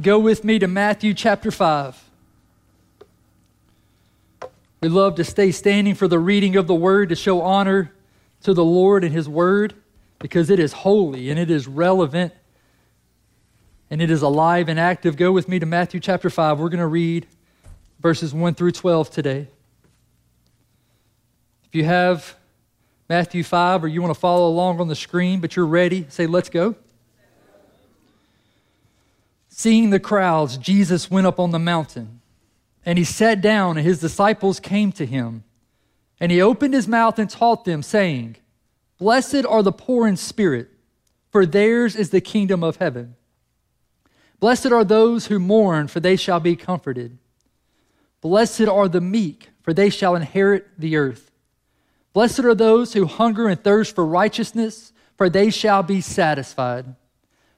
go with me to Matthew chapter 5. We love to stay standing for the reading of the word to show honor to the Lord and his word because it is holy and it is relevant and it is alive and active. Go with me to Matthew chapter 5. We're going to read verses 1 through 12 today. If you have Matthew 5 or you want to follow along on the screen, but you're ready, say, Let's go. Seeing the crowds, Jesus went up on the mountain. And he sat down, and his disciples came to him. And he opened his mouth and taught them, saying, Blessed are the poor in spirit, for theirs is the kingdom of heaven. Blessed are those who mourn, for they shall be comforted. Blessed are the meek, for they shall inherit the earth. Blessed are those who hunger and thirst for righteousness, for they shall be satisfied.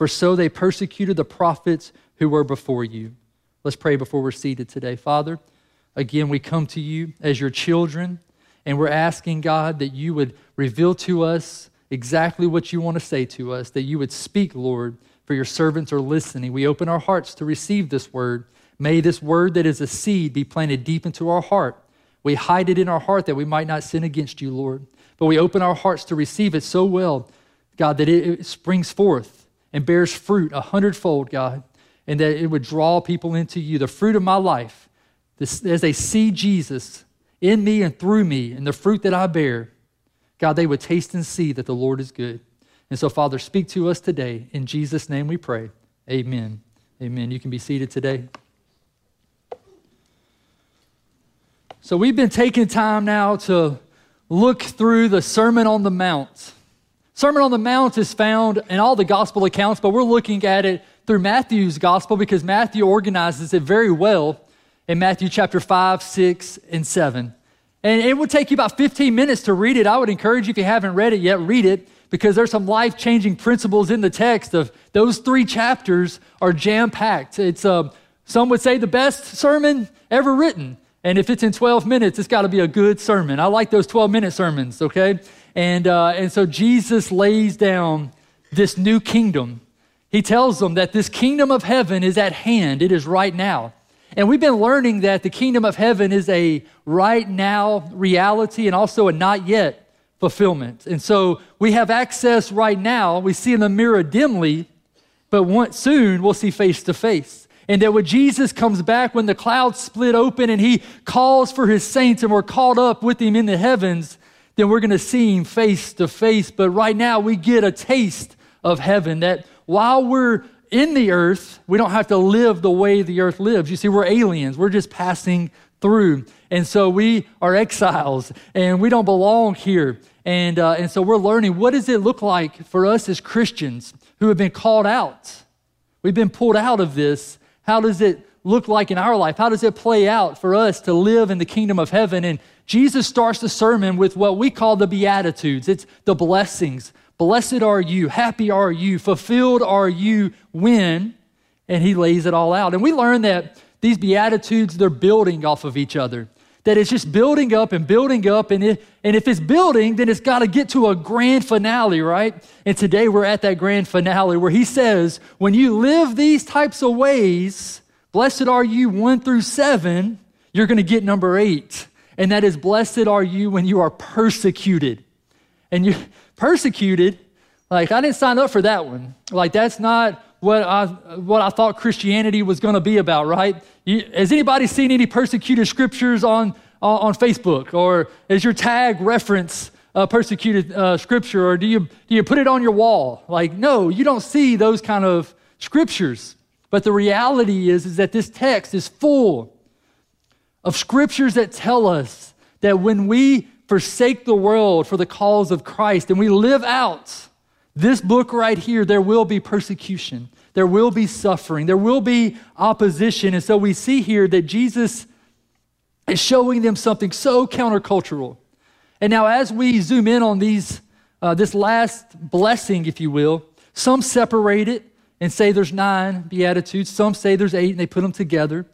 for so they persecuted the prophets who were before you. Let's pray before we're seated today. Father, again, we come to you as your children, and we're asking, God, that you would reveal to us exactly what you want to say to us, that you would speak, Lord, for your servants are listening. We open our hearts to receive this word. May this word that is a seed be planted deep into our heart. We hide it in our heart that we might not sin against you, Lord. But we open our hearts to receive it so well, God, that it springs forth and bears fruit a hundredfold, God and that it would draw people into you. The fruit of my life, this, as they see Jesus in me and through me, and the fruit that I bear, God, they would taste and see that the Lord is good. And so, Father, speak to us today. In Jesus' name we pray. Amen. Amen. You can be seated today. So, we've been taking time now to look through the Sermon on the Mount. Sermon on the Mount is found in all the gospel accounts, but we're looking at it through Matthew's gospel because Matthew organizes it very well in Matthew chapter 5, 6, and 7. And it would take you about 15 minutes to read it. I would encourage you, if you haven't read it yet, read it because there's some life changing principles in the text of those three chapters are jam packed. It's, uh, some would say, the best sermon ever written. And if it's in 12 minutes, it's got to be a good sermon. I like those 12 minute sermons, okay? And, uh, and so Jesus lays down this new kingdom he tells them that this kingdom of heaven is at hand, it is right now. And we've been learning that the kingdom of heaven is a right now reality and also a not yet fulfillment. And so we have access right now. We see in the mirror dimly, but once, soon we'll see face to face. And that when Jesus comes back, when the clouds split open and he calls for his saints and we're caught up with him in the heavens, then we're going to see him face to face. But right now we get a taste of heaven that while we're in the earth, we don't have to live the way the earth lives. You see, we're aliens, we're just passing through. And so we are exiles and we don't belong here. And, uh, and so we're learning what does it look like for us as Christians who have been called out? We've been pulled out of this. How does it look like in our life? How does it play out for us to live in the kingdom of heaven? And Jesus starts the sermon with what we call the Beatitudes it's the blessings Blessed are you, happy are you, fulfilled are you when, and he lays it all out. And we learn that these Beatitudes, they're building off of each other. That it's just building up and building up. And, it, and if it's building, then it's got to get to a grand finale, right? And today we're at that grand finale where he says, when you live these types of ways, blessed are you one through seven, you're going to get number eight. And that is, blessed are you when you are persecuted. And you, persecuted, like I didn't sign up for that one. Like that's not what I what I thought Christianity was going to be about, right? You, has anybody seen any persecuted scriptures on on, on Facebook, or is your tag reference uh, persecuted uh, scripture, or do you do you put it on your wall? Like no, you don't see those kind of scriptures. But the reality is is that this text is full of scriptures that tell us that when we forsake the world for the cause of Christ and we live out this book right here, there will be persecution. there will be suffering, there will be opposition. And so we see here that Jesus is showing them something so countercultural. And now, as we zoom in on these, uh, this last blessing, if you will, some separate it and say there's nine beatitudes. Some say there's eight, and they put them together.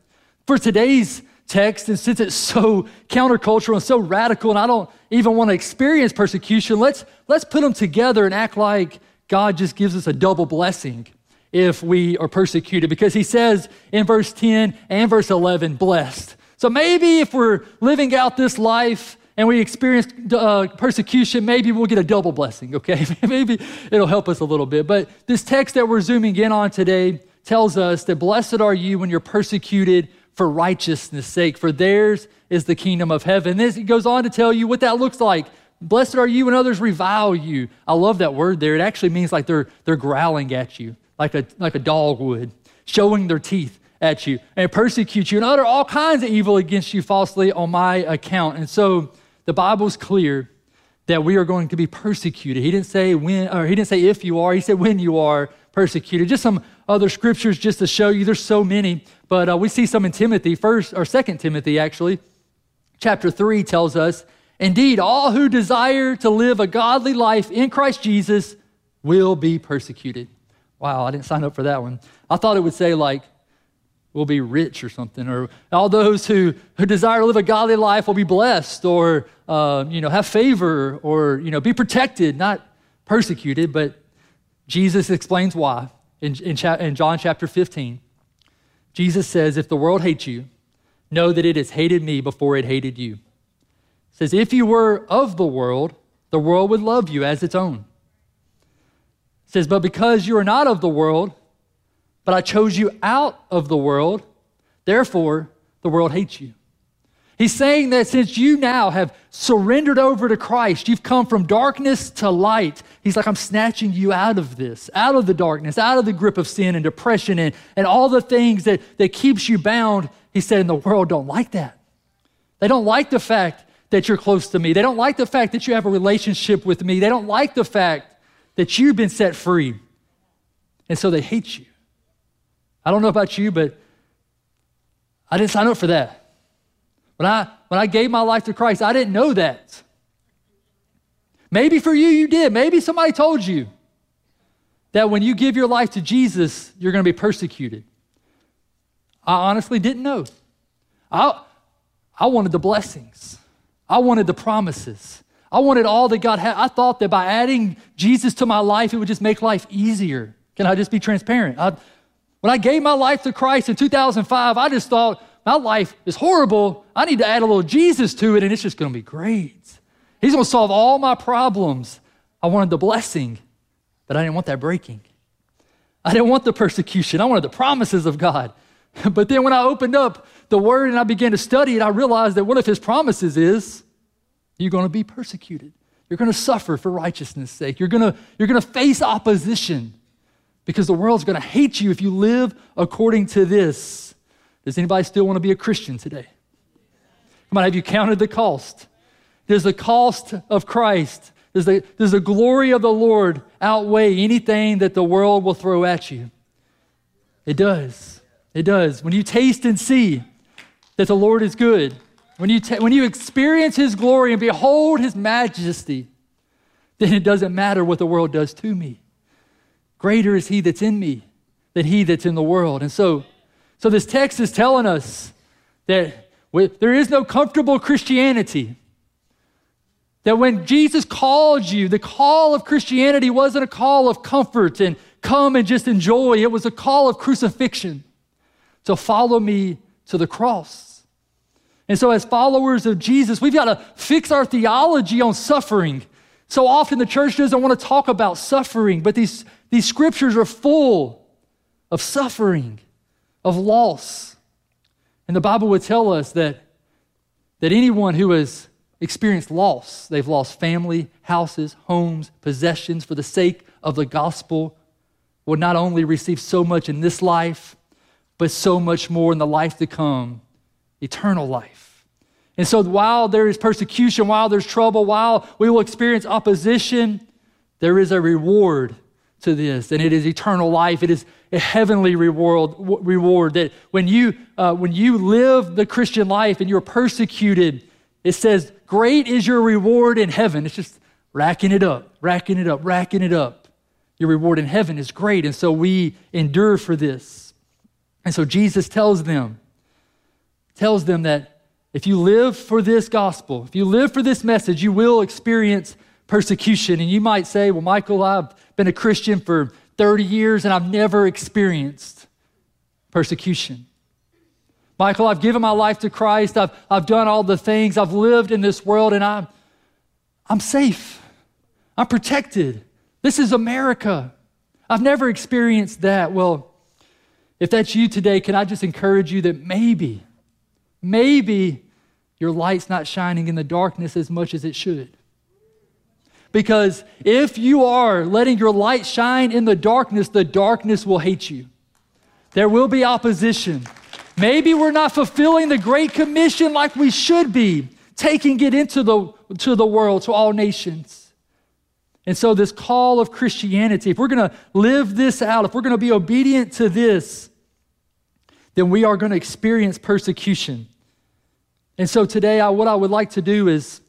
For today's text, and since it's so countercultural and so radical, and I don't even want to experience persecution, let's let's put them together and act like God just gives us a double blessing if we are persecuted because he says in verse 10 and verse 11, blessed. So maybe if we're living out this life and we experience uh, persecution, maybe we'll get a double blessing, okay? maybe it'll help us a little bit. But this text that we're zooming in on today tells us that blessed are you when you're persecuted for righteousness' sake, for theirs is the kingdom of heaven. This, he goes on to tell you what that looks like. Blessed are you when others revile you. I love that word there. It actually means like they're, they're growling at you, like a, like a dog would, showing their teeth at you and persecute you and utter all kinds of evil against you falsely on my account. And so the Bible's clear that we are going to be persecuted. He didn't say when, or he didn't say if you are, he said when you are persecuted. Just some other scriptures just to show you. There's so many, but uh, we see some in Timothy, first or second Timothy actually. Chapter 3 tells us Indeed, all who desire to live a godly life in Christ Jesus will be persecuted. Wow, I didn't sign up for that one. I thought it would say, like, will be rich or something, or all those who, who desire to live a godly life will be blessed, or, uh, you know, have favor, or, you know, be protected, not persecuted. But Jesus explains why in, in, cha- in John chapter 15. Jesus says, If the world hates you, know that it has hated me before it hated you says, If you were of the world, the world would love you as its own. Says, But because you are not of the world, but I chose you out of the world, therefore the world hates you. He's saying that since you now have surrendered over to Christ, you've come from darkness to light. He's like, I'm snatching you out of this, out of the darkness, out of the grip of sin and depression and, and all the things that, that keeps you bound. He said, and the world don't like that. They don't like the fact that you're close to me. They don't like the fact that you have a relationship with me. They don't like the fact that you've been set free. And so they hate you. I don't know about you, but I didn't sign up for that. When I, when I gave my life to Christ, I didn't know that. Maybe for you, you did. Maybe somebody told you that when you give your life to Jesus, you're going to be persecuted. I honestly didn't know. I, I wanted the blessings. I wanted the promises. I wanted all that God had. I thought that by adding Jesus to my life, it would just make life easier. Can I just be transparent? I, when I gave my life to Christ in 2005, I just thought, my life is horrible. I need to add a little Jesus to it, and it's just going to be great. He's going to solve all my problems. I wanted the blessing, but I didn't want that breaking. I didn't want the persecution. I wanted the promises of God. But then when I opened up the word and I began to study it, I realized that one of his promises is you're going to be persecuted. You're going to suffer for righteousness' sake. You're going to, you're going to face opposition because the world's going to hate you if you live according to this. Does anybody still want to be a Christian today? Come on, have you counted the cost? Does the cost of Christ, does the, does the glory of the Lord outweigh anything that the world will throw at you? It does. It does. When you taste and see that the Lord is good, when you, ta- when you experience His glory and behold His majesty, then it doesn't matter what the world does to me. Greater is He that's in me than He that's in the world. And so, so this text is telling us that there is no comfortable Christianity. That when Jesus called you, the call of Christianity wasn't a call of comfort and come and just enjoy, it was a call of crucifixion. to follow me to the cross. And so, as followers of Jesus, we've got to fix our theology on suffering. So often the church doesn't want to talk about suffering, but these, these scriptures are full of suffering, of loss. And the Bible would tell us that, that anyone who has experienced loss, they've lost family, houses, homes, possessions for the sake of the gospel, will not only receive so much in this life, but so much more in the life to come eternal life. And so, while there is persecution, while there's trouble, while we will experience opposition, there is a reward to this, and it is eternal life. It is a heavenly reward. Reward that when you uh, when you live the Christian life and you're persecuted, it says, "Great is your reward in heaven." It's just racking it up, racking it up, racking it up. Your reward in heaven is great, and so we endure for this. And so Jesus tells them, tells them that if you live for this gospel, if you live for this message, you will experience persecution. And you might say, Well, Michael, I've been a Christian for 30 years and I've never experienced persecution. Michael, I've given my life to Christ. I've, I've done all the things. I've lived in this world and I'm, I'm safe. I'm protected. This is America. I've never experienced that. Well, if that's you today, can I just encourage you that maybe, maybe your light's not shining in the darkness as much as it should. Because if you are letting your light shine in the darkness, the darkness will hate you. There will be opposition. Maybe we're not fulfilling the Great Commission like we should be, taking it into the, to the world, to all nations. And so, this call of Christianity, if we're going to live this out, if we're going to be obedient to this, then we are going to experience persecution. And so, today, I, what I would like to do is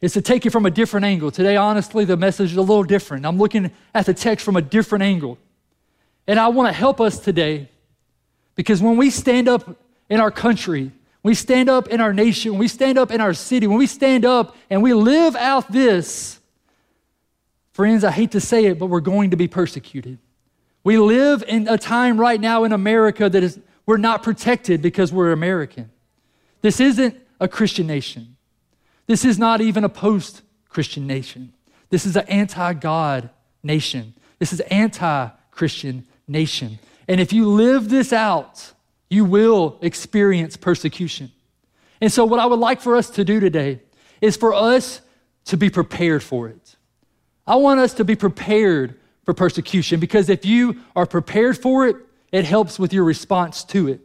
is to take it from a different angle. Today, honestly, the message is a little different. I'm looking at the text from a different angle. And I want to help us today because when we stand up in our country, we stand up in our nation, we stand up in our city, when we stand up and we live out this, friends, I hate to say it, but we're going to be persecuted. We live in a time right now in America that is, we're not protected because we're American. This isn't a Christian nation. This is not even a post Christian nation. This is an anti God nation. This is anti Christian nation. And if you live this out, you will experience persecution. And so, what I would like for us to do today is for us to be prepared for it. I want us to be prepared for persecution because if you are prepared for it, it helps with your response to it.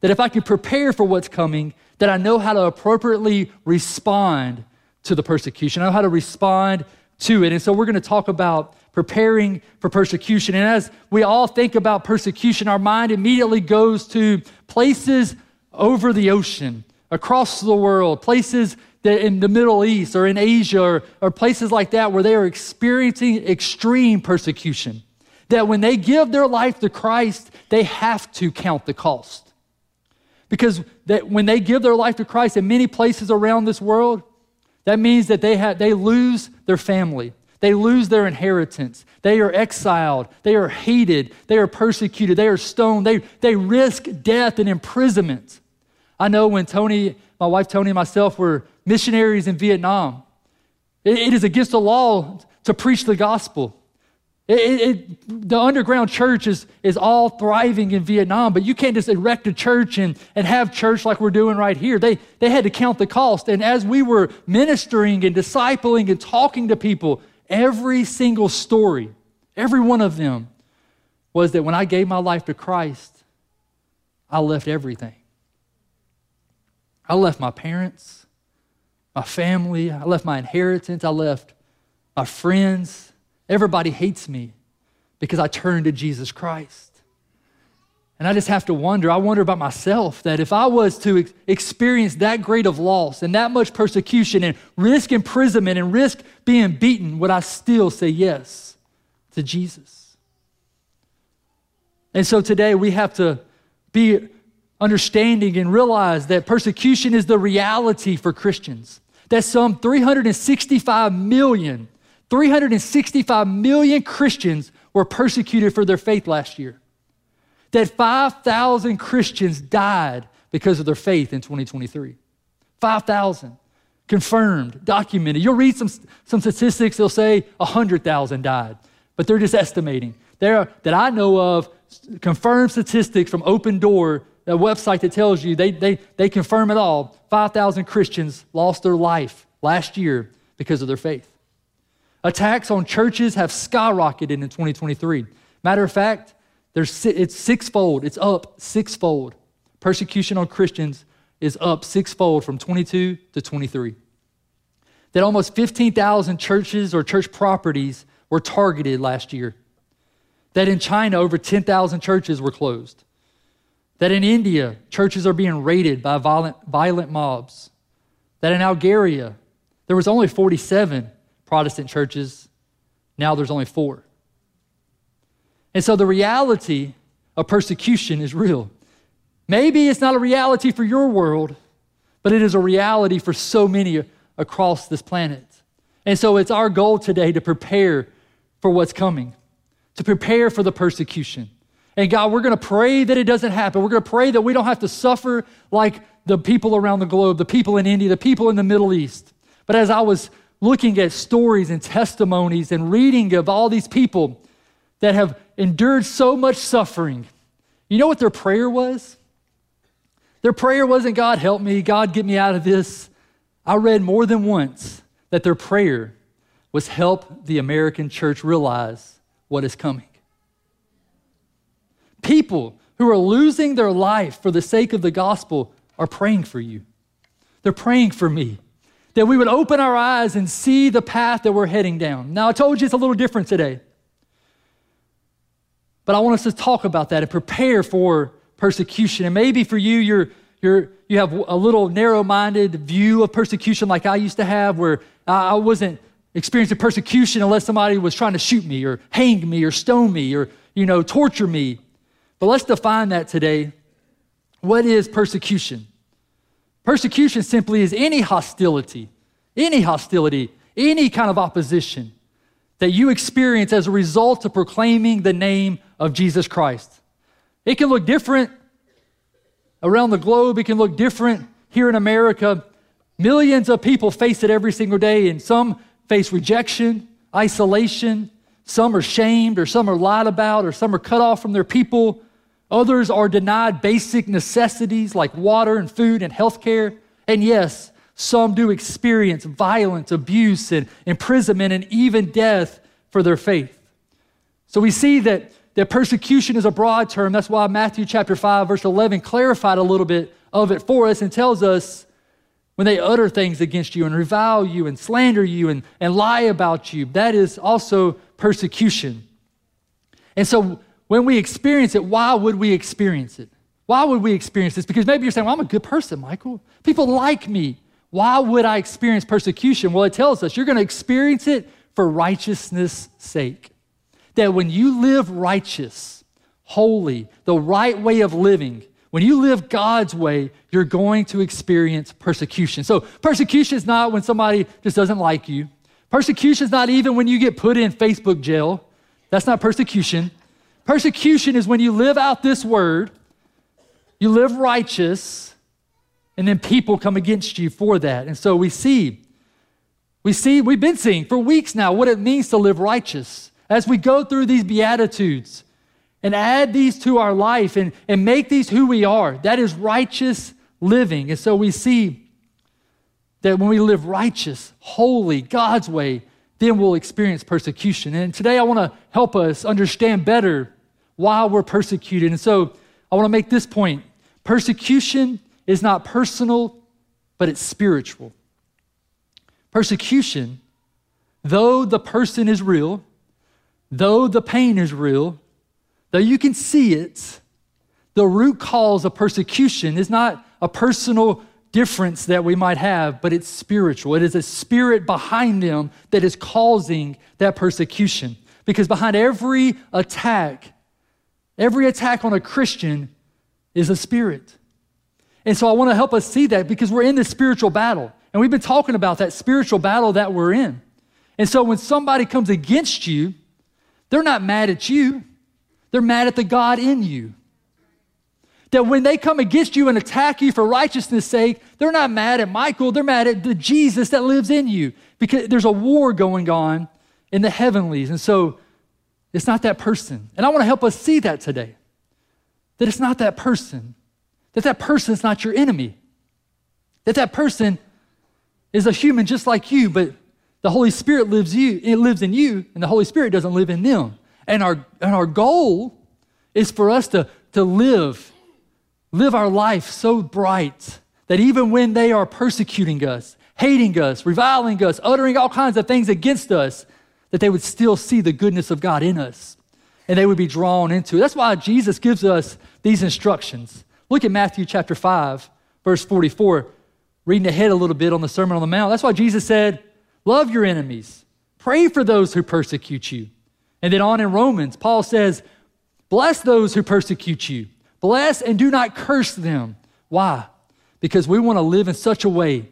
That if I can prepare for what's coming, that I know how to appropriately respond to the persecution. I know how to respond to it. And so we're going to talk about preparing for persecution. And as we all think about persecution, our mind immediately goes to places over the ocean, across the world, places that in the Middle East or in Asia or, or places like that where they are experiencing extreme persecution. That when they give their life to Christ, they have to count the cost. Because that when they give their life to Christ in many places around this world, that means that they, have, they lose their family. They lose their inheritance. They are exiled. They are hated. They are persecuted. They are stoned. They, they risk death and imprisonment. I know when Tony, my wife Tony, and myself were missionaries in Vietnam, it, it is against the law to preach the gospel. It, it, the underground church is, is all thriving in Vietnam, but you can't just erect a church and, and have church like we're doing right here. They, they had to count the cost. And as we were ministering and discipling and talking to people, every single story, every one of them, was that when I gave my life to Christ, I left everything. I left my parents, my family, I left my inheritance, I left my friends. Everybody hates me because I turned to Jesus Christ. And I just have to wonder, I wonder about myself that if I was to ex- experience that great of loss and that much persecution and risk imprisonment and risk being beaten, would I still say yes to Jesus? And so today we have to be understanding and realize that persecution is the reality for Christians. That some 365 million 365 million Christians were persecuted for their faith last year. That 5,000 Christians died because of their faith in 2023. 5,000 confirmed, documented. You'll read some, some statistics, they'll say 100,000 died, but they're just estimating. There are, that I know of confirmed statistics from Open Door, a website that tells you they, they, they confirm it all. 5,000 Christians lost their life last year because of their faith. Attacks on churches have skyrocketed in 2023. Matter of fact, there's, it's sixfold, it's up sixfold. Persecution on Christians is up sixfold from 22 to 23. That almost 15,000 churches or church properties were targeted last year That in China, over 10,000 churches were closed. That in India, churches are being raided by violent, violent mobs. That in Algeria, there was only 47 Protestant churches. Now there's only four. And so the reality of persecution is real. Maybe it's not a reality for your world, but it is a reality for so many across this planet. And so it's our goal today to prepare for what's coming, to prepare for the persecution. And God, we're going to pray that it doesn't happen. We're going to pray that we don't have to suffer like the people around the globe, the people in India, the people in the Middle East. But as I was looking at stories and testimonies and reading of all these people that have endured so much suffering, you know what their prayer was? Their prayer wasn't, God, help me, God, get me out of this. I read more than once that their prayer was help the American church realize what is coming. People who are losing their life for the sake of the gospel are praying for you. They're praying for me that we would open our eyes and see the path that we're heading down. Now, I told you it's a little different today. But I want us to talk about that and prepare for persecution. And maybe for you, you're, you're, you have a little narrow minded view of persecution like I used to have, where I wasn't experiencing persecution unless somebody was trying to shoot me or hang me or stone me or, you know, torture me. But let's define that today. What is persecution? Persecution simply is any hostility, any hostility, any kind of opposition that you experience as a result of proclaiming the name of Jesus Christ. It can look different around the globe, it can look different here in America. Millions of people face it every single day, and some face rejection, isolation. Some are shamed, or some are lied about, or some are cut off from their people. Others are denied basic necessities like water and food and health care. And yes, some do experience violence, abuse, and imprisonment, and even death for their faith. So we see that, that persecution is a broad term. That's why Matthew chapter 5, verse 11 clarified a little bit of it for us and tells us when they utter things against you and revile you and slander you and, and lie about you, that is also persecution. And so when we experience it, why would we experience it? Why would we experience this? Because maybe you're saying, well, I'm a good person, Michael. People like me. Why would I experience persecution? Well, it tells us you're going to experience it for righteousness' sake. That when you live righteous, holy, the right way of living, when you live God's way, you're going to experience persecution. So, persecution is not when somebody just doesn't like you. Persecution is not even when you get put in Facebook jail. That's not persecution. Persecution is when you live out this word, you live righteous, and then people come against you for that. And so we see, we see, we've been seeing for weeks now what it means to live righteous. As we go through these Beatitudes and add these to our life and, and make these who we are, that is righteous living. And so we see that when we live righteous, holy, God's way, then we'll experience persecution. And today I want to help us understand better why we're persecuted. And so I want to make this point persecution is not personal, but it's spiritual. Persecution, though the person is real, though the pain is real, though you can see it, the root cause of persecution is not a personal difference that we might have, but it's spiritual. It is a spirit behind them that is causing that persecution. Because behind every attack Every attack on a Christian is a spirit. And so I want to help us see that because we're in this spiritual battle. And we've been talking about that spiritual battle that we're in. And so when somebody comes against you, they're not mad at you, they're mad at the God in you. That when they come against you and attack you for righteousness' sake, they're not mad at Michael, they're mad at the Jesus that lives in you because there's a war going on in the heavenlies. And so it's not that person. And I want to help us see that today. That it's not that person. That that person is not your enemy. That that person is a human just like you, but the Holy Spirit lives you, it lives in you, and the Holy Spirit doesn't live in them. And our and our goal is for us to, to live, live our life so bright that even when they are persecuting us, hating us, reviling us, uttering all kinds of things against us, that they would still see the goodness of God in us. and they would be drawn into it. That's why Jesus gives us these instructions. Look at Matthew chapter 5, verse 44, reading ahead a little bit on the Sermon on the Mount. That's why Jesus said, Love your enemies, pray for those who persecute you. And then on in Romans, Paul says, Bless those who persecute you, bless and do not curse them. Why? Because we want to live in such a way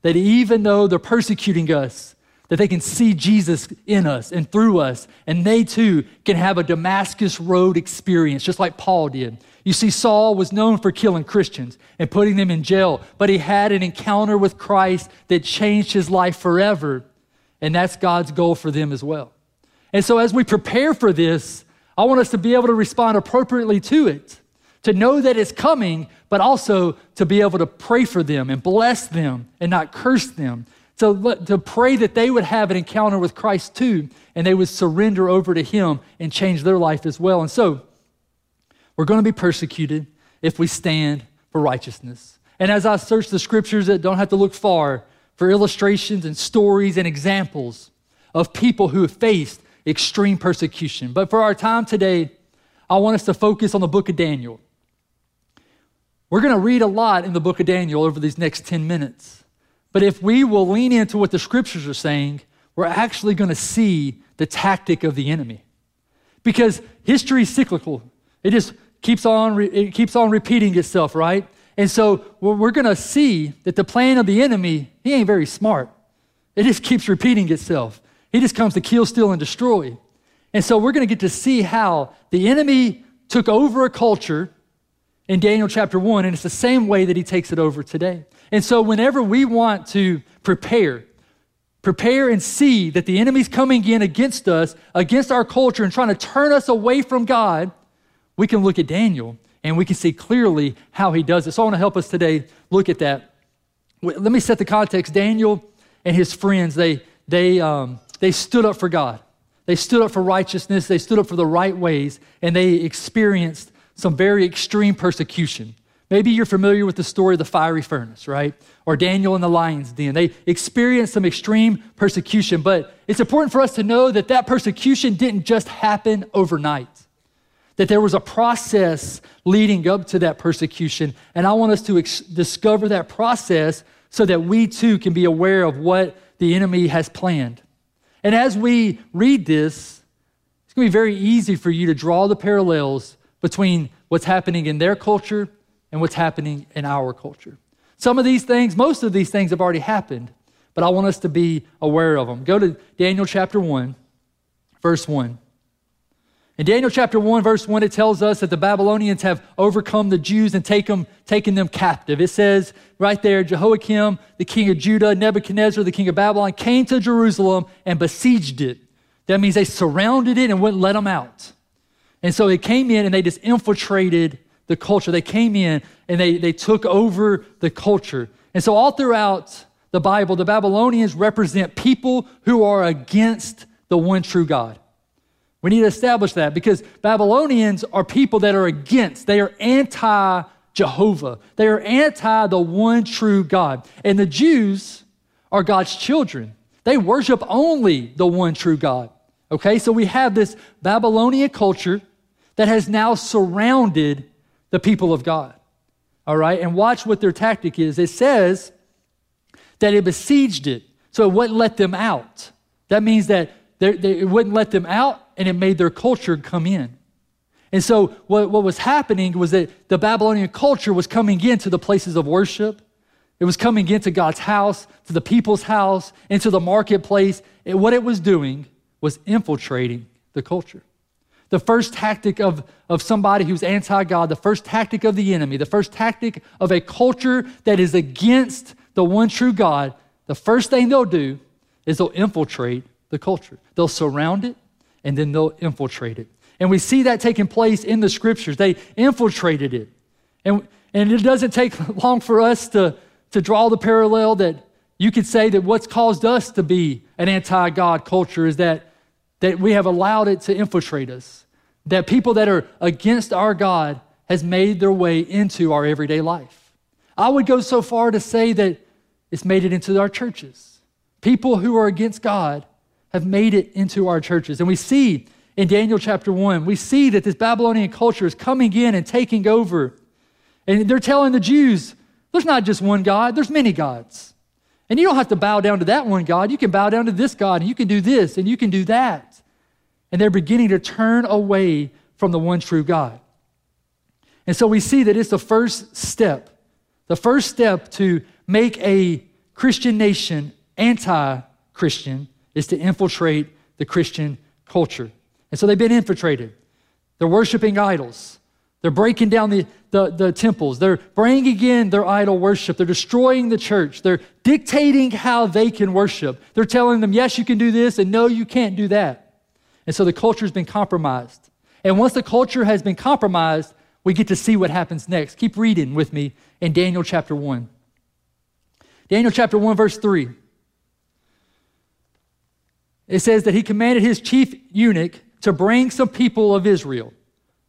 that even though they're persecuting us, that they can see Jesus in us and through us, and they too can have a Damascus Road experience, just like Paul did. You see, Saul was known for killing Christians and putting them in jail, but he had an encounter with Christ that changed his life forever, and that's God's goal for them as well. And so, as we prepare for this, I want us to be able to respond appropriately to it, to know that it's coming, but also to be able to pray for them and bless them and not curse them to, to pray that they would have an encounter with Christ too, and they would surrender over to Him and change their life as well. And so, we're going to be persecuted if we stand for righteousness. And as I search the scriptures that don't have to look far for illustrations and stories and examples of people who have faced extreme persecution. But for our time today, I want us to focus on the book of Daniel. We're going to read a lot in the book of Daniel over these next 10 minutes. But if we will lean into what the scriptures are saying, we're actually going to see the tactic of the enemy. Because history is cyclical. It just keeps on, it keeps on repeating itself, right? And so we're going to see that the plan of the enemy, he ain't very smart. It just keeps repeating itself. He just comes to kill, steal, and destroy. And so we're going to get to see how the enemy took over a culture in Daniel chapter 1, and it's the same way that he takes it over today. And so, whenever we want to prepare, prepare and see that the enemy's coming in against us, against our culture, and trying to turn us away from God, we can look at Daniel and we can see clearly how he does it. So, I want to help us today look at that. Let me set the context. Daniel and his friends, they, they, um, they stood up for God. They stood up for righteousness. They stood up for the right ways, and they experienced some very extreme persecution. Maybe you're familiar with the story of the fiery furnace, right? Or Daniel in the lion's den. They experienced some extreme persecution, but it's important for us to know that that persecution didn't just happen overnight. That there was a process leading up to that persecution. And I want us to ex- discover that process so that we too can be aware of what the enemy has planned. And as we read this, it's going to be very easy for you to draw the parallels between what's happening in their culture and what's happening in our culture. Some of these things, most of these things have already happened, but I want us to be aware of them. Go to Daniel chapter 1, verse 1. In Daniel chapter 1, verse 1, it tells us that the Babylonians have overcome the Jews and take them, taken them captive. It says right there Jehoiakim, the king of Judah, Nebuchadnezzar, the king of Babylon, came to Jerusalem and besieged it. That means they surrounded it and wouldn't let them out. And so they came in and they just infiltrated the culture. They came in and they, they took over the culture. And so, all throughout the Bible, the Babylonians represent people who are against the one true God. We need to establish that because Babylonians are people that are against, they are anti Jehovah, they are anti the one true God. And the Jews are God's children, they worship only the one true God. Okay, so we have this Babylonian culture that has now surrounded the people of God. All right? And watch what their tactic is. It says that it besieged it, so it wouldn't let them out. That means that they, it wouldn't let them out and it made their culture come in. And so, what, what was happening was that the Babylonian culture was coming into the places of worship. It was coming into God's house, to the people's house, into the marketplace. And what it was doing was infiltrating the culture. The first tactic of, of somebody who's anti God, the first tactic of the enemy, the first tactic of a culture that is against the one true God, the first thing they'll do is they'll infiltrate the culture. They'll surround it and then they'll infiltrate it. And we see that taking place in the scriptures. They infiltrated it. And, and it doesn't take long for us to, to draw the parallel that you could say that what's caused us to be an anti God culture is that that we have allowed it to infiltrate us, that people that are against our God has made their way into our everyday life. I would go so far to say that it's made it into our churches. People who are against God have made it into our churches. And we see in Daniel chapter 1, we see that this Babylonian culture is coming in and taking over. And they're telling the Jews, there's not just one God, there's many gods. And you don't have to bow down to that one God. You can bow down to this God, and you can do this, and you can do that. And they're beginning to turn away from the one true God. And so we see that it's the first step. The first step to make a Christian nation anti Christian is to infiltrate the Christian culture. And so they've been infiltrated. They're worshiping idols. They're breaking down the, the, the, temples. They're bringing in their idol worship. They're destroying the church. They're dictating how they can worship. They're telling them, yes, you can do this, and no, you can't do that. And so the culture has been compromised. And once the culture has been compromised, we get to see what happens next. Keep reading with me in Daniel chapter 1. Daniel chapter 1, verse 3. It says that he commanded his chief eunuch to bring some people of Israel.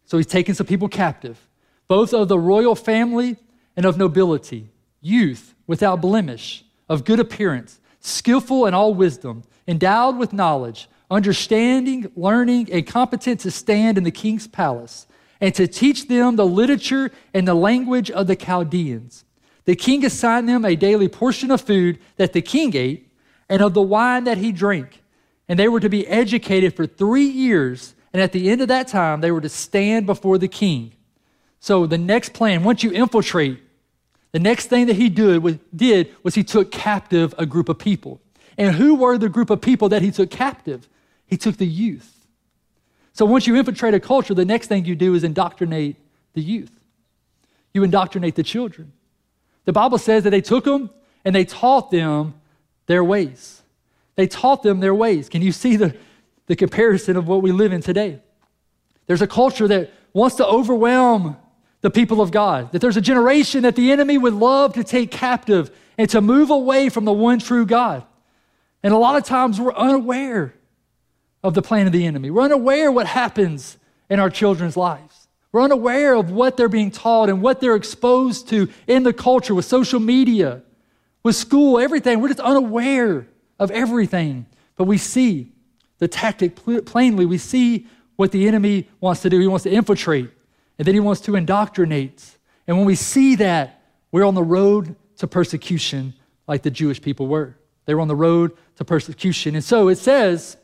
So he's taken some people captive, both of the royal family and of nobility, youth without blemish, of good appearance, skillful in all wisdom, endowed with knowledge, understanding, learning, and competent to stand in the king's palace, and to teach them the literature and the language of the Chaldeans. The king assigned them a daily portion of food that the king ate, and of the wine that he drank and they were to be educated for three years. And at the end of that time, they were to stand before the king. So the next plan, once you infiltrate, the next thing that he did was, did was he took captive a group of people. And who were the group of people that he took captive? He took the youth. So once you infiltrate a culture, the next thing you do is indoctrinate the youth. You indoctrinate the children. The Bible says that they took them and they taught them their ways. They taught them their ways. Can you see the, the comparison of what we live in today? There's a culture that wants to overwhelm the people of God, that there's a generation that the enemy would love to take captive and to move away from the one true God. And a lot of times we're unaware of the plan of the enemy. We're unaware what happens in our children's lives. We're unaware of what they're being taught and what they're exposed to in the culture with social media, with school, everything. We're just unaware of everything. But we see the tactic plainly. We see what the enemy wants to do. He wants to infiltrate, and then he wants to indoctrinate. And when we see that, we're on the road to persecution like the Jewish people were. They were on the road to persecution. And so it says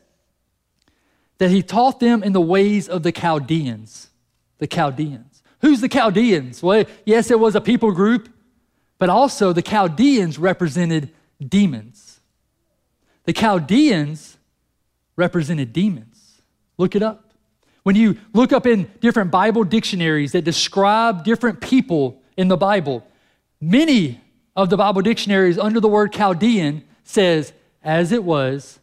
that he taught them in the ways of the Chaldeans. The Chaldeans. Who's the Chaldeans? Well, yes, it was a people group, but also the Chaldeans represented demons. The Chaldeans represented demons. Look it up. When you look up in different Bible dictionaries that describe different people in the Bible, many of the Bible dictionaries under the word Chaldean says, as it was,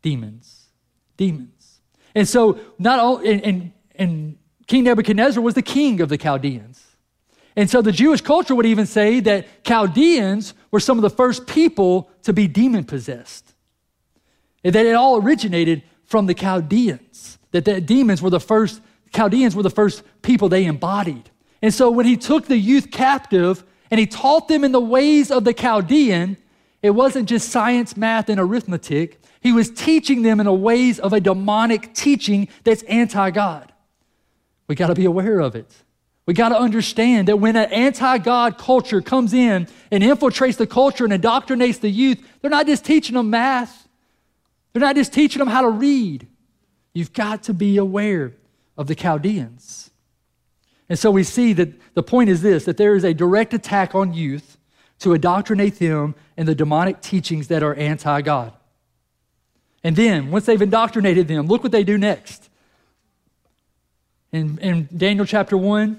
demons. Demons. And so, not all, and, and, and King Nebuchadnezzar was the king of the Chaldeans. And so the Jewish culture would even say that Chaldeans were some of the first people to be demon possessed that it all originated from the Chaldeans, that the demons were the first, Chaldeans were the first people they embodied. And so when he took the youth captive and he taught them in the ways of the Chaldean, it wasn't just science, math, and arithmetic. He was teaching them in the ways of a demonic teaching that's anti God. We got to be aware of it. We got to understand that when an anti God culture comes in and infiltrates the culture and indoctrinates the youth, they're not just teaching them math, they're not just teaching them how to read. You've got to be aware of the Chaldeans. And so we see that the point is this that there is a direct attack on youth to indoctrinate them in the demonic teachings that are anti God. And then, once they've indoctrinated them, look what they do next. In, in Daniel chapter 1,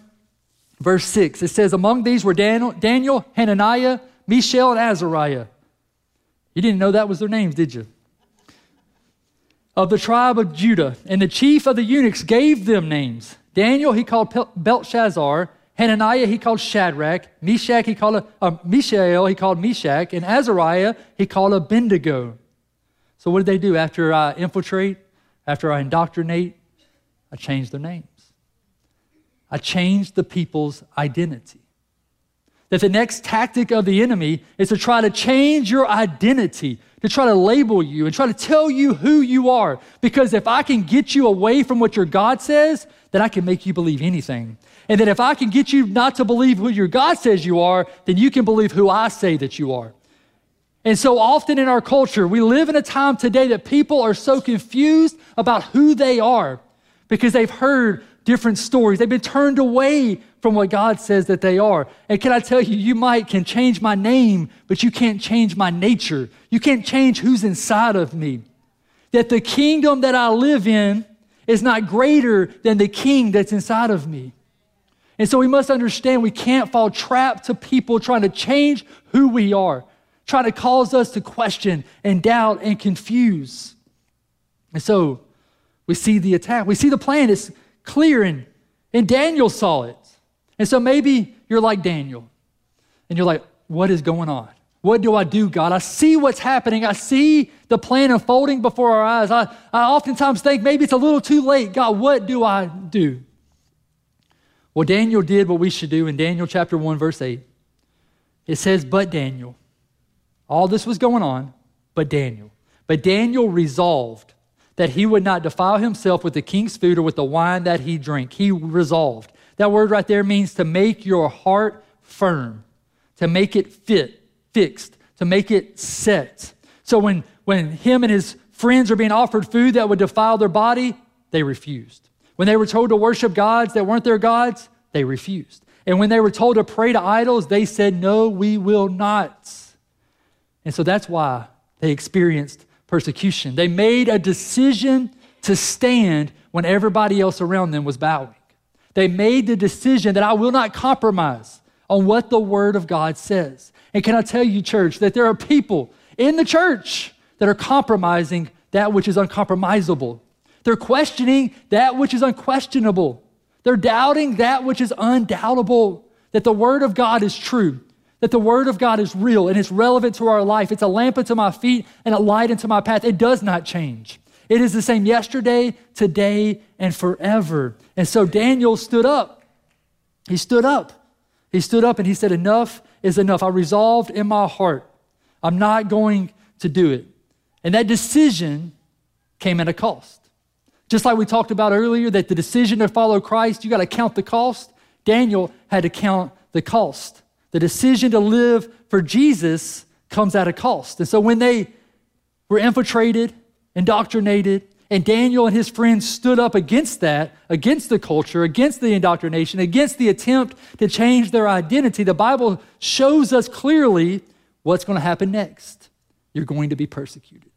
verse 6, it says, Among these were Daniel, Daniel Hananiah, Mishael, and Azariah. You didn't know that was their names, did you? Of the tribe of Judah, and the chief of the eunuchs gave them names. Daniel he called Belshazzar, Hananiah he called Shadrach, Meshach he called uh, Mishael he called Meshach, and Azariah he called Abednego. So what did they do after I infiltrate, after I indoctrinate? I changed their names. I changed the people's identity. That the next tactic of the enemy is to try to change your identity, to try to label you and try to tell you who you are. Because if I can get you away from what your God says, then I can make you believe anything. And then if I can get you not to believe who your God says you are, then you can believe who I say that you are. And so often in our culture, we live in a time today that people are so confused about who they are because they've heard different stories. They've been turned away from what God says that they are. And can I tell you, you might can change my name, but you can't change my nature. You can't change who's inside of me. That the kingdom that I live in is not greater than the king that's inside of me. And so we must understand we can't fall trap to people trying to change who we are, trying to cause us to question and doubt and confuse. And so we see the attack. We see the plan is clear, and, and Daniel saw it. And so maybe you're like Daniel, and you're like, what is going on? What do I do, God? I see what's happening. I see the plan unfolding before our eyes. I, I oftentimes think maybe it's a little too late. God, what do I do? Well, Daniel did what we should do in Daniel chapter 1, verse 8. It says, But Daniel. All this was going on, but Daniel. But Daniel resolved that he would not defile himself with the king's food or with the wine that he drank. He resolved. That word right there means to make your heart firm, to make it fit, fixed, to make it set. So when, when him and his friends are being offered food that would defile their body, they refused. When they were told to worship gods that weren't their gods, they refused. And when they were told to pray to idols, they said, No, we will not. And so that's why they experienced persecution. They made a decision to stand when everybody else around them was bowing. They made the decision that I will not compromise on what the Word of God says. And can I tell you, church, that there are people in the church that are compromising that which is uncompromisable. They're questioning that which is unquestionable. They're doubting that which is undoubtable, that the Word of God is true that the Word of God is real and it's relevant to our life. It's a lamp unto my feet and a light unto my path. It does not change. It is the same yesterday, today, and forever. And so Daniel stood up. He stood up. He stood up and he said, Enough is enough. I resolved in my heart, I'm not going to do it. And that decision came at a cost. Just like we talked about earlier, that the decision to follow Christ, you got to count the cost. Daniel had to count the cost. The decision to live for Jesus comes at a cost. And so when they were infiltrated, indoctrinated, and Daniel and his friends stood up against that, against the culture, against the indoctrination, against the attempt to change their identity, the Bible shows us clearly what's going to happen next. You're going to be persecuted.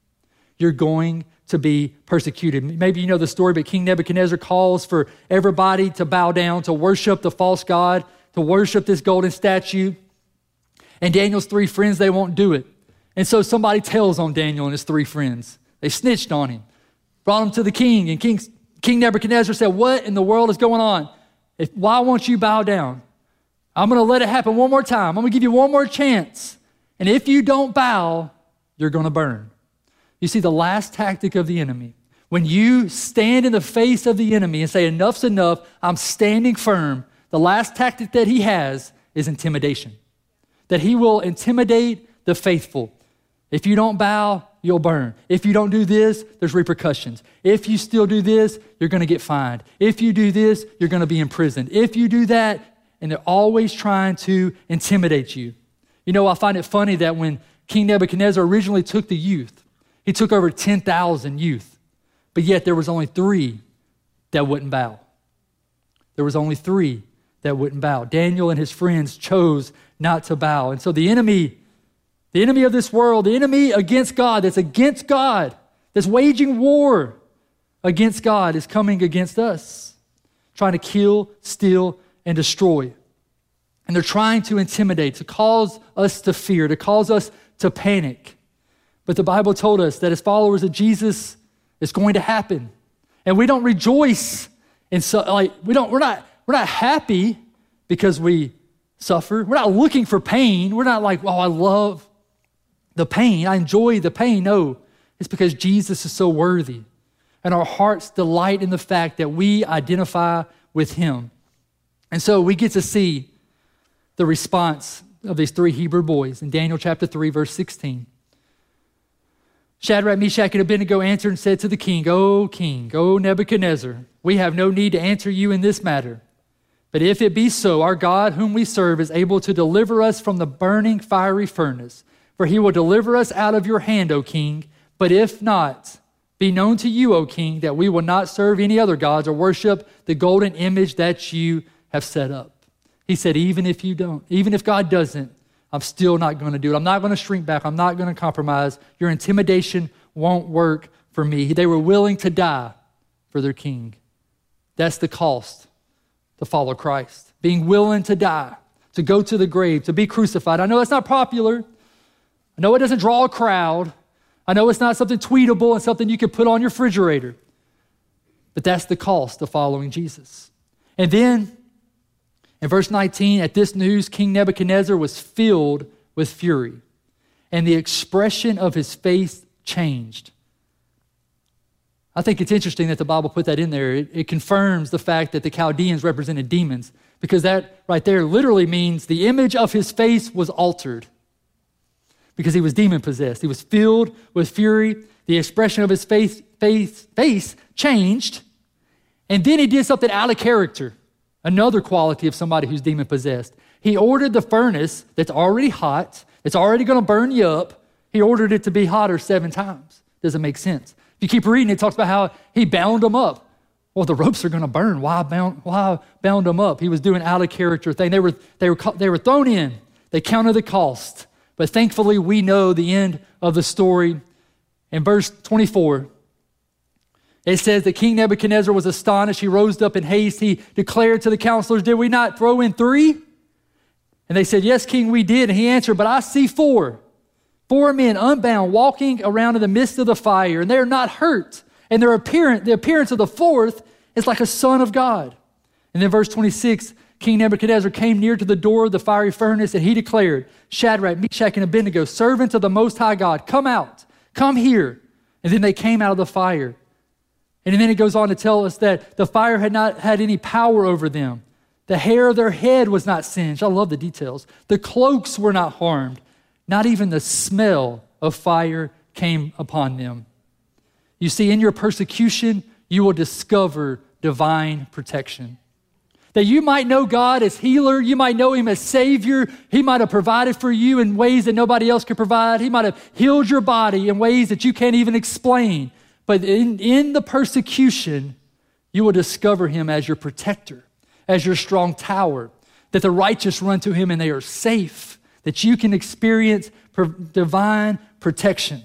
You're going to be persecuted. Maybe you know the story, but King Nebuchadnezzar calls for everybody to bow down, to worship the false God to worship this golden statue. And Daniel's three friends, they won't do it. And so somebody tells on Daniel and his three friends. They snitched on him, brought him to the king. And King, king Nebuchadnezzar said, What in the world is going on? If, why won't you bow down? I'm going to let it happen one more time. I'm going to give you one more chance. And if you don't bow, you're going to burn. You see, the last tactic of the enemy, when you stand in the face of the enemy and say, Enough's enough, I'm standing firm, the last tactic that he has is intimidation. That he will intimidate the faithful. If you don't bow, you'll burn. If you don't do this, there's repercussions. If you still do this, you're going to get fined. If you do this, you're going to be imprisoned. If you do that, and they're always trying to intimidate you. You know, I find it funny that when King Nebuchadnezzar originally took the youth, he took over 10,000 youth, but yet there was only three that wouldn't bow. There was only three that wouldn't bow. Daniel and his friends chose not to bow. And so the enemy, the enemy of this world, the enemy against God, that's against God, that's waging war against God, is coming against us, trying to kill, steal, and destroy. And they're trying to intimidate, to cause us to fear, to cause us to panic. But the Bible told us that as followers of Jesus, it's going to happen. And we don't rejoice in so like we don't we're not we're not happy because we suffer. We're not looking for pain. We're not like, oh, I love the pain. I enjoy the pain. No, it's because Jesus is so worthy. And our hearts delight in the fact that we identify with him. And so we get to see the response of these three Hebrew boys in Daniel chapter 3, verse 16. Shadrach, Meshach, and Abednego answered and said to the king, O king, O Nebuchadnezzar, we have no need to answer you in this matter. But if it be so, our God, whom we serve, is able to deliver us from the burning fiery furnace. For he will deliver us out of your hand, O king. But if not, be known to you, O king, that we will not serve any other gods or worship the golden image that you have set up. He said, even if you don't, even if God doesn't, I'm still not going to do it. I'm not going to shrink back. I'm not going to compromise. Your intimidation won't work for me. They were willing to die for their king. That's the cost to follow Christ. Being willing to die, to go to the grave, to be crucified. I know that's not popular. I know it doesn't draw a crowd. I know it's not something tweetable and something you can put on your refrigerator. But that's the cost of following Jesus. And then in verse 19, at this news, King Nebuchadnezzar was filled with fury, and the expression of his face changed. I think it's interesting that the Bible put that in there. It, it, confirms the fact that the Chaldeans represented demons, because that right there literally means the image of his face was altered because he was demon possessed. He was filled with fury. The expression of his face, face, face changed, and then he did something out of character. Another quality of somebody who's demon possessed. He ordered the furnace that's already hot, it's already going to burn you up. He ordered it to be hotter seven times. Doesn't make sense. If you keep reading, it talks about how he bound them up. Well, the ropes are going to burn. Why bound, why bound them up? He was doing out of character thing. They were, they, were, they were thrown in. They counted the cost. But thankfully, we know the end of the story. In verse 24, it says that King Nebuchadnezzar was astonished. He rose up in haste. He declared to the counselors, Did we not throw in three? And they said, Yes, King, we did. And he answered, But I see four. Four men unbound, walking around in the midst of the fire, and they are not hurt. And their appearance, the appearance of the fourth is like a son of God. And then verse 26, King Nebuchadnezzar came near to the door of the fiery furnace, and he declared, Shadrach, Meshach, and Abednego, servants of the Most High God, come out, come here. And then they came out of the fire. And then it goes on to tell us that the fire had not had any power over them. The hair of their head was not singed. I love the details. The cloaks were not harmed. Not even the smell of fire came upon them. You see, in your persecution, you will discover divine protection. That you might know God as healer, you might know Him as Savior. He might have provided for you in ways that nobody else could provide. He might have healed your body in ways that you can't even explain. But in, in the persecution, you will discover him as your protector, as your strong tower, that the righteous run to him and they are safe, that you can experience divine protection.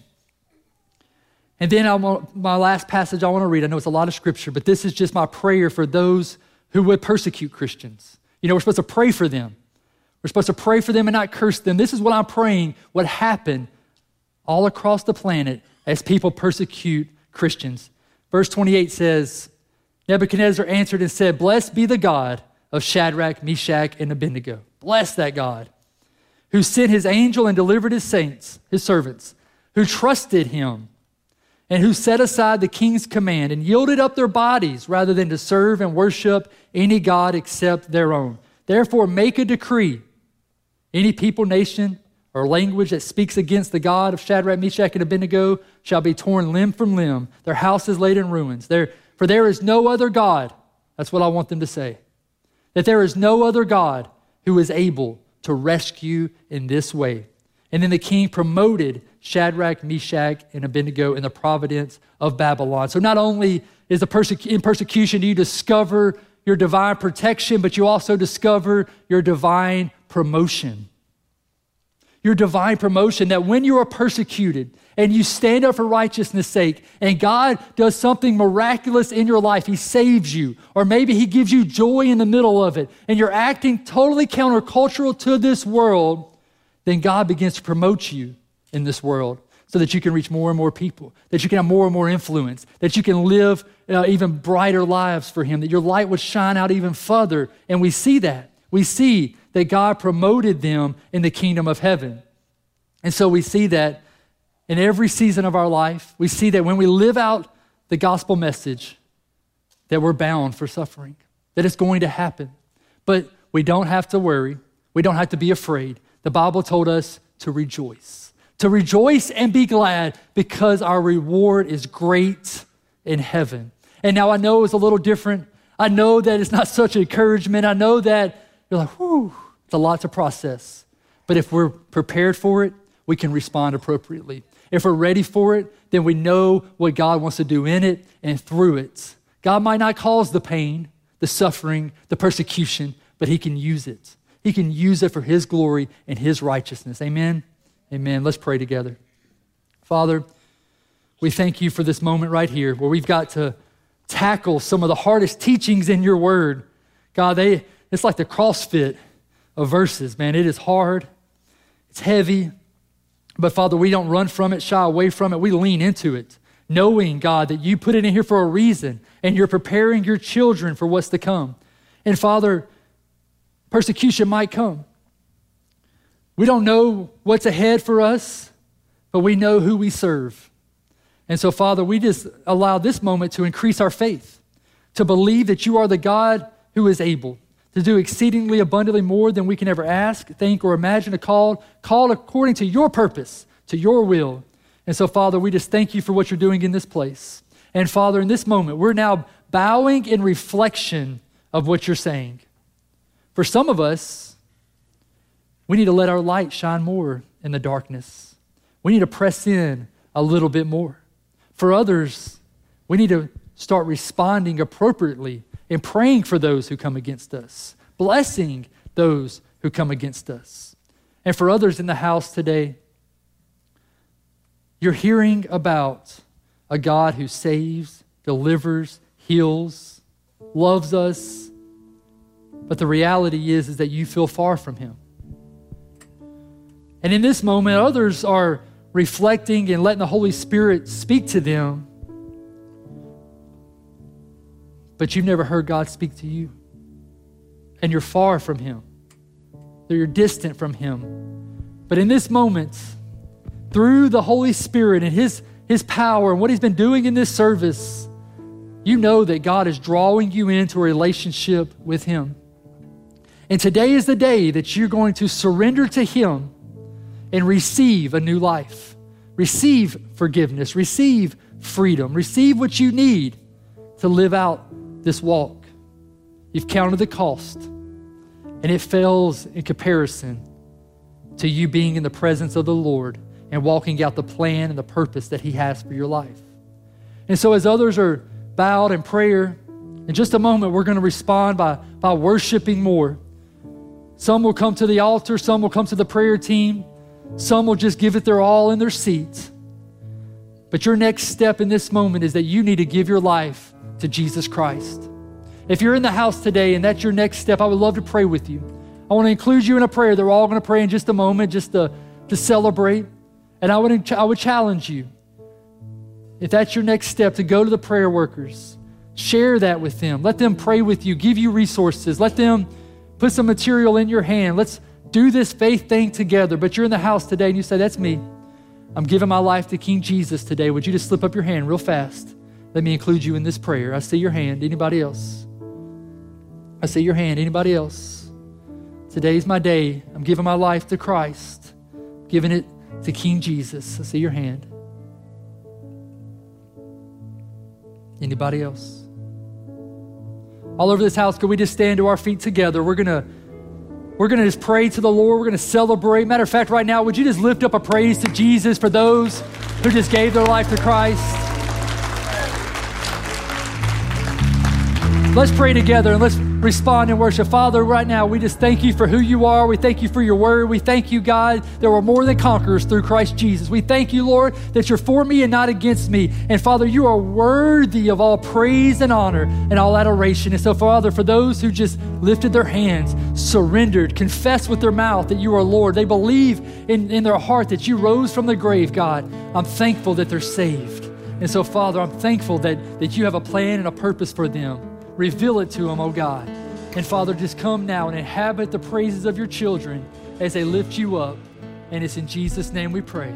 And then I want, my last passage I want to read, I know it's a lot of scripture, but this is just my prayer for those who would persecute Christians. You know, we're supposed to pray for them. We're supposed to pray for them and not curse them. This is what I'm praying would happen all across the planet as people persecute Christians. Verse 28 says, Nebuchadnezzar answered and said, Blessed be the God of Shadrach, Meshach, and Abednego. Bless that God who sent his angel and delivered his saints, his servants, who trusted him and who set aside the king's command and yielded up their bodies rather than to serve and worship any God except their own. Therefore, make a decree. Any people, nation, or language that speaks against the God of Shadrach, Meshach, and Abednego shall be torn limb from limb. Their house is laid in ruins. There, for there is no other God. That's what I want them to say. That there is no other God who is able to rescue in this way. And then the king promoted Shadrach, Meshach, and Abednego in the providence of Babylon. So not only is the perse- in persecution do you discover your divine protection, but you also discover your divine promotion your divine promotion, that when you are persecuted and you stand up for righteousness' sake, and God does something miraculous in your life, He saves you, or maybe He gives you joy in the middle of it, and you're acting totally countercultural to this world, then God begins to promote you in this world so that you can reach more and more people, that you can have more and more influence, that you can live uh, even brighter lives for Him, that your light would shine out even further. And we see that. We see that God promoted them in the kingdom of heaven. And so we see that in every season of our life. We see that when we live out the gospel message, that we're bound for suffering, that it's going to happen. But we don't have to worry. We don't have to be afraid. The Bible told us to rejoice. to rejoice and be glad because our reward is great in heaven. And now I know it's a little different. I know that it's not such encouragement. I know that you're like, whew, it's a lot to process. But if we're prepared for it, we can respond appropriately. If we're ready for it, then we know what God wants to do in it and through it. God might not cause the pain, the suffering, the persecution, but He can use it. He can use it for His glory and His righteousness. Amen. Amen. Let's pray together. Father, we thank you for this moment right here where we've got to tackle some of the hardest teachings in your word. God, they, it's like the CrossFit of verses, man. It is hard, it's heavy. But Father, we don't run from it, shy away from it. We lean into it, knowing, God, that you put it in here for a reason and you're preparing your children for what's to come. And Father, persecution might come. We don't know what's ahead for us, but we know who we serve. And so, Father, we just allow this moment to increase our faith, to believe that you are the God who is able to do exceedingly abundantly more than we can ever ask, think, or imagine a call, called according to your purpose, to your will. And so, Father, we just thank you for what you're doing in this place. And Father, in this moment, we're now bowing in reflection of what you're saying. For some of us, we need to let our light shine more in the darkness. We need to press in a little bit more. For others, we need to start responding appropriately and praying for those who come against us, blessing those who come against us. And for others in the house today, you're hearing about a God who saves, delivers, heals, loves us. But the reality is, is that you feel far from him. And in this moment, others are reflecting and letting the Holy Spirit speak to them. But you've never heard God speak to you. And you're far from Him, or you're distant from Him. But in this moment, through the Holy Spirit and His, His power and what He's been doing in this service, you know that God is drawing you into a relationship with Him. And today is the day that you're going to surrender to Him and receive a new life. Receive forgiveness, receive freedom, receive what you need to live out this walk. You've counted the cost, and it fails in comparison to you being in the presence of the Lord and walking out the plan and the purpose that He has for your life. And so, as others are bowed in prayer, in just a moment, we're going to respond by, by worshiping more. Some will come to the altar, some will come to the prayer team. Some will just give it their all in their seats. But your next step in this moment is that you need to give your life to Jesus Christ. If you're in the house today and that's your next step, I would love to pray with you. I want to include you in a prayer that we're all going to pray in just a moment, just to, to celebrate. And I would, I would challenge you, if that's your next step, to go to the prayer workers. Share that with them. Let them pray with you, give you resources. Let them put some material in your hand. Let's do this faith thing together, but you're in the house today and you say, That's me. I'm giving my life to King Jesus today. Would you just slip up your hand real fast? Let me include you in this prayer. I see your hand. Anybody else? I see your hand. Anybody else? Today's my day. I'm giving my life to Christ, giving it to King Jesus. I see your hand. Anybody else? All over this house, could we just stand to our feet together? We're going to we're going to just pray to the Lord. We're going to celebrate. Matter of fact, right now, would you just lift up a praise to Jesus for those who just gave their life to Christ? Let's pray together and let's respond in worship. Father, right now, we just thank you for who you are. We thank you for your word. We thank you, God, that we're more than conquerors through Christ Jesus. We thank you, Lord, that you're for me and not against me. And Father, you are worthy of all praise and honor and all adoration. And so, Father, for those who just lifted their hands, surrendered, confessed with their mouth that you are Lord, they believe in, in their heart that you rose from the grave, God, I'm thankful that they're saved. And so, Father, I'm thankful that, that you have a plan and a purpose for them. Reveal it to them, oh God. And Father, just come now and inhabit the praises of your children as they lift you up. And it's in Jesus' name we pray.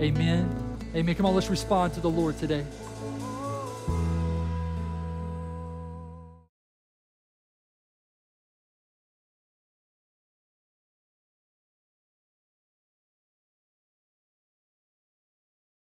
Amen. Amen. Come on, let's respond to the Lord today.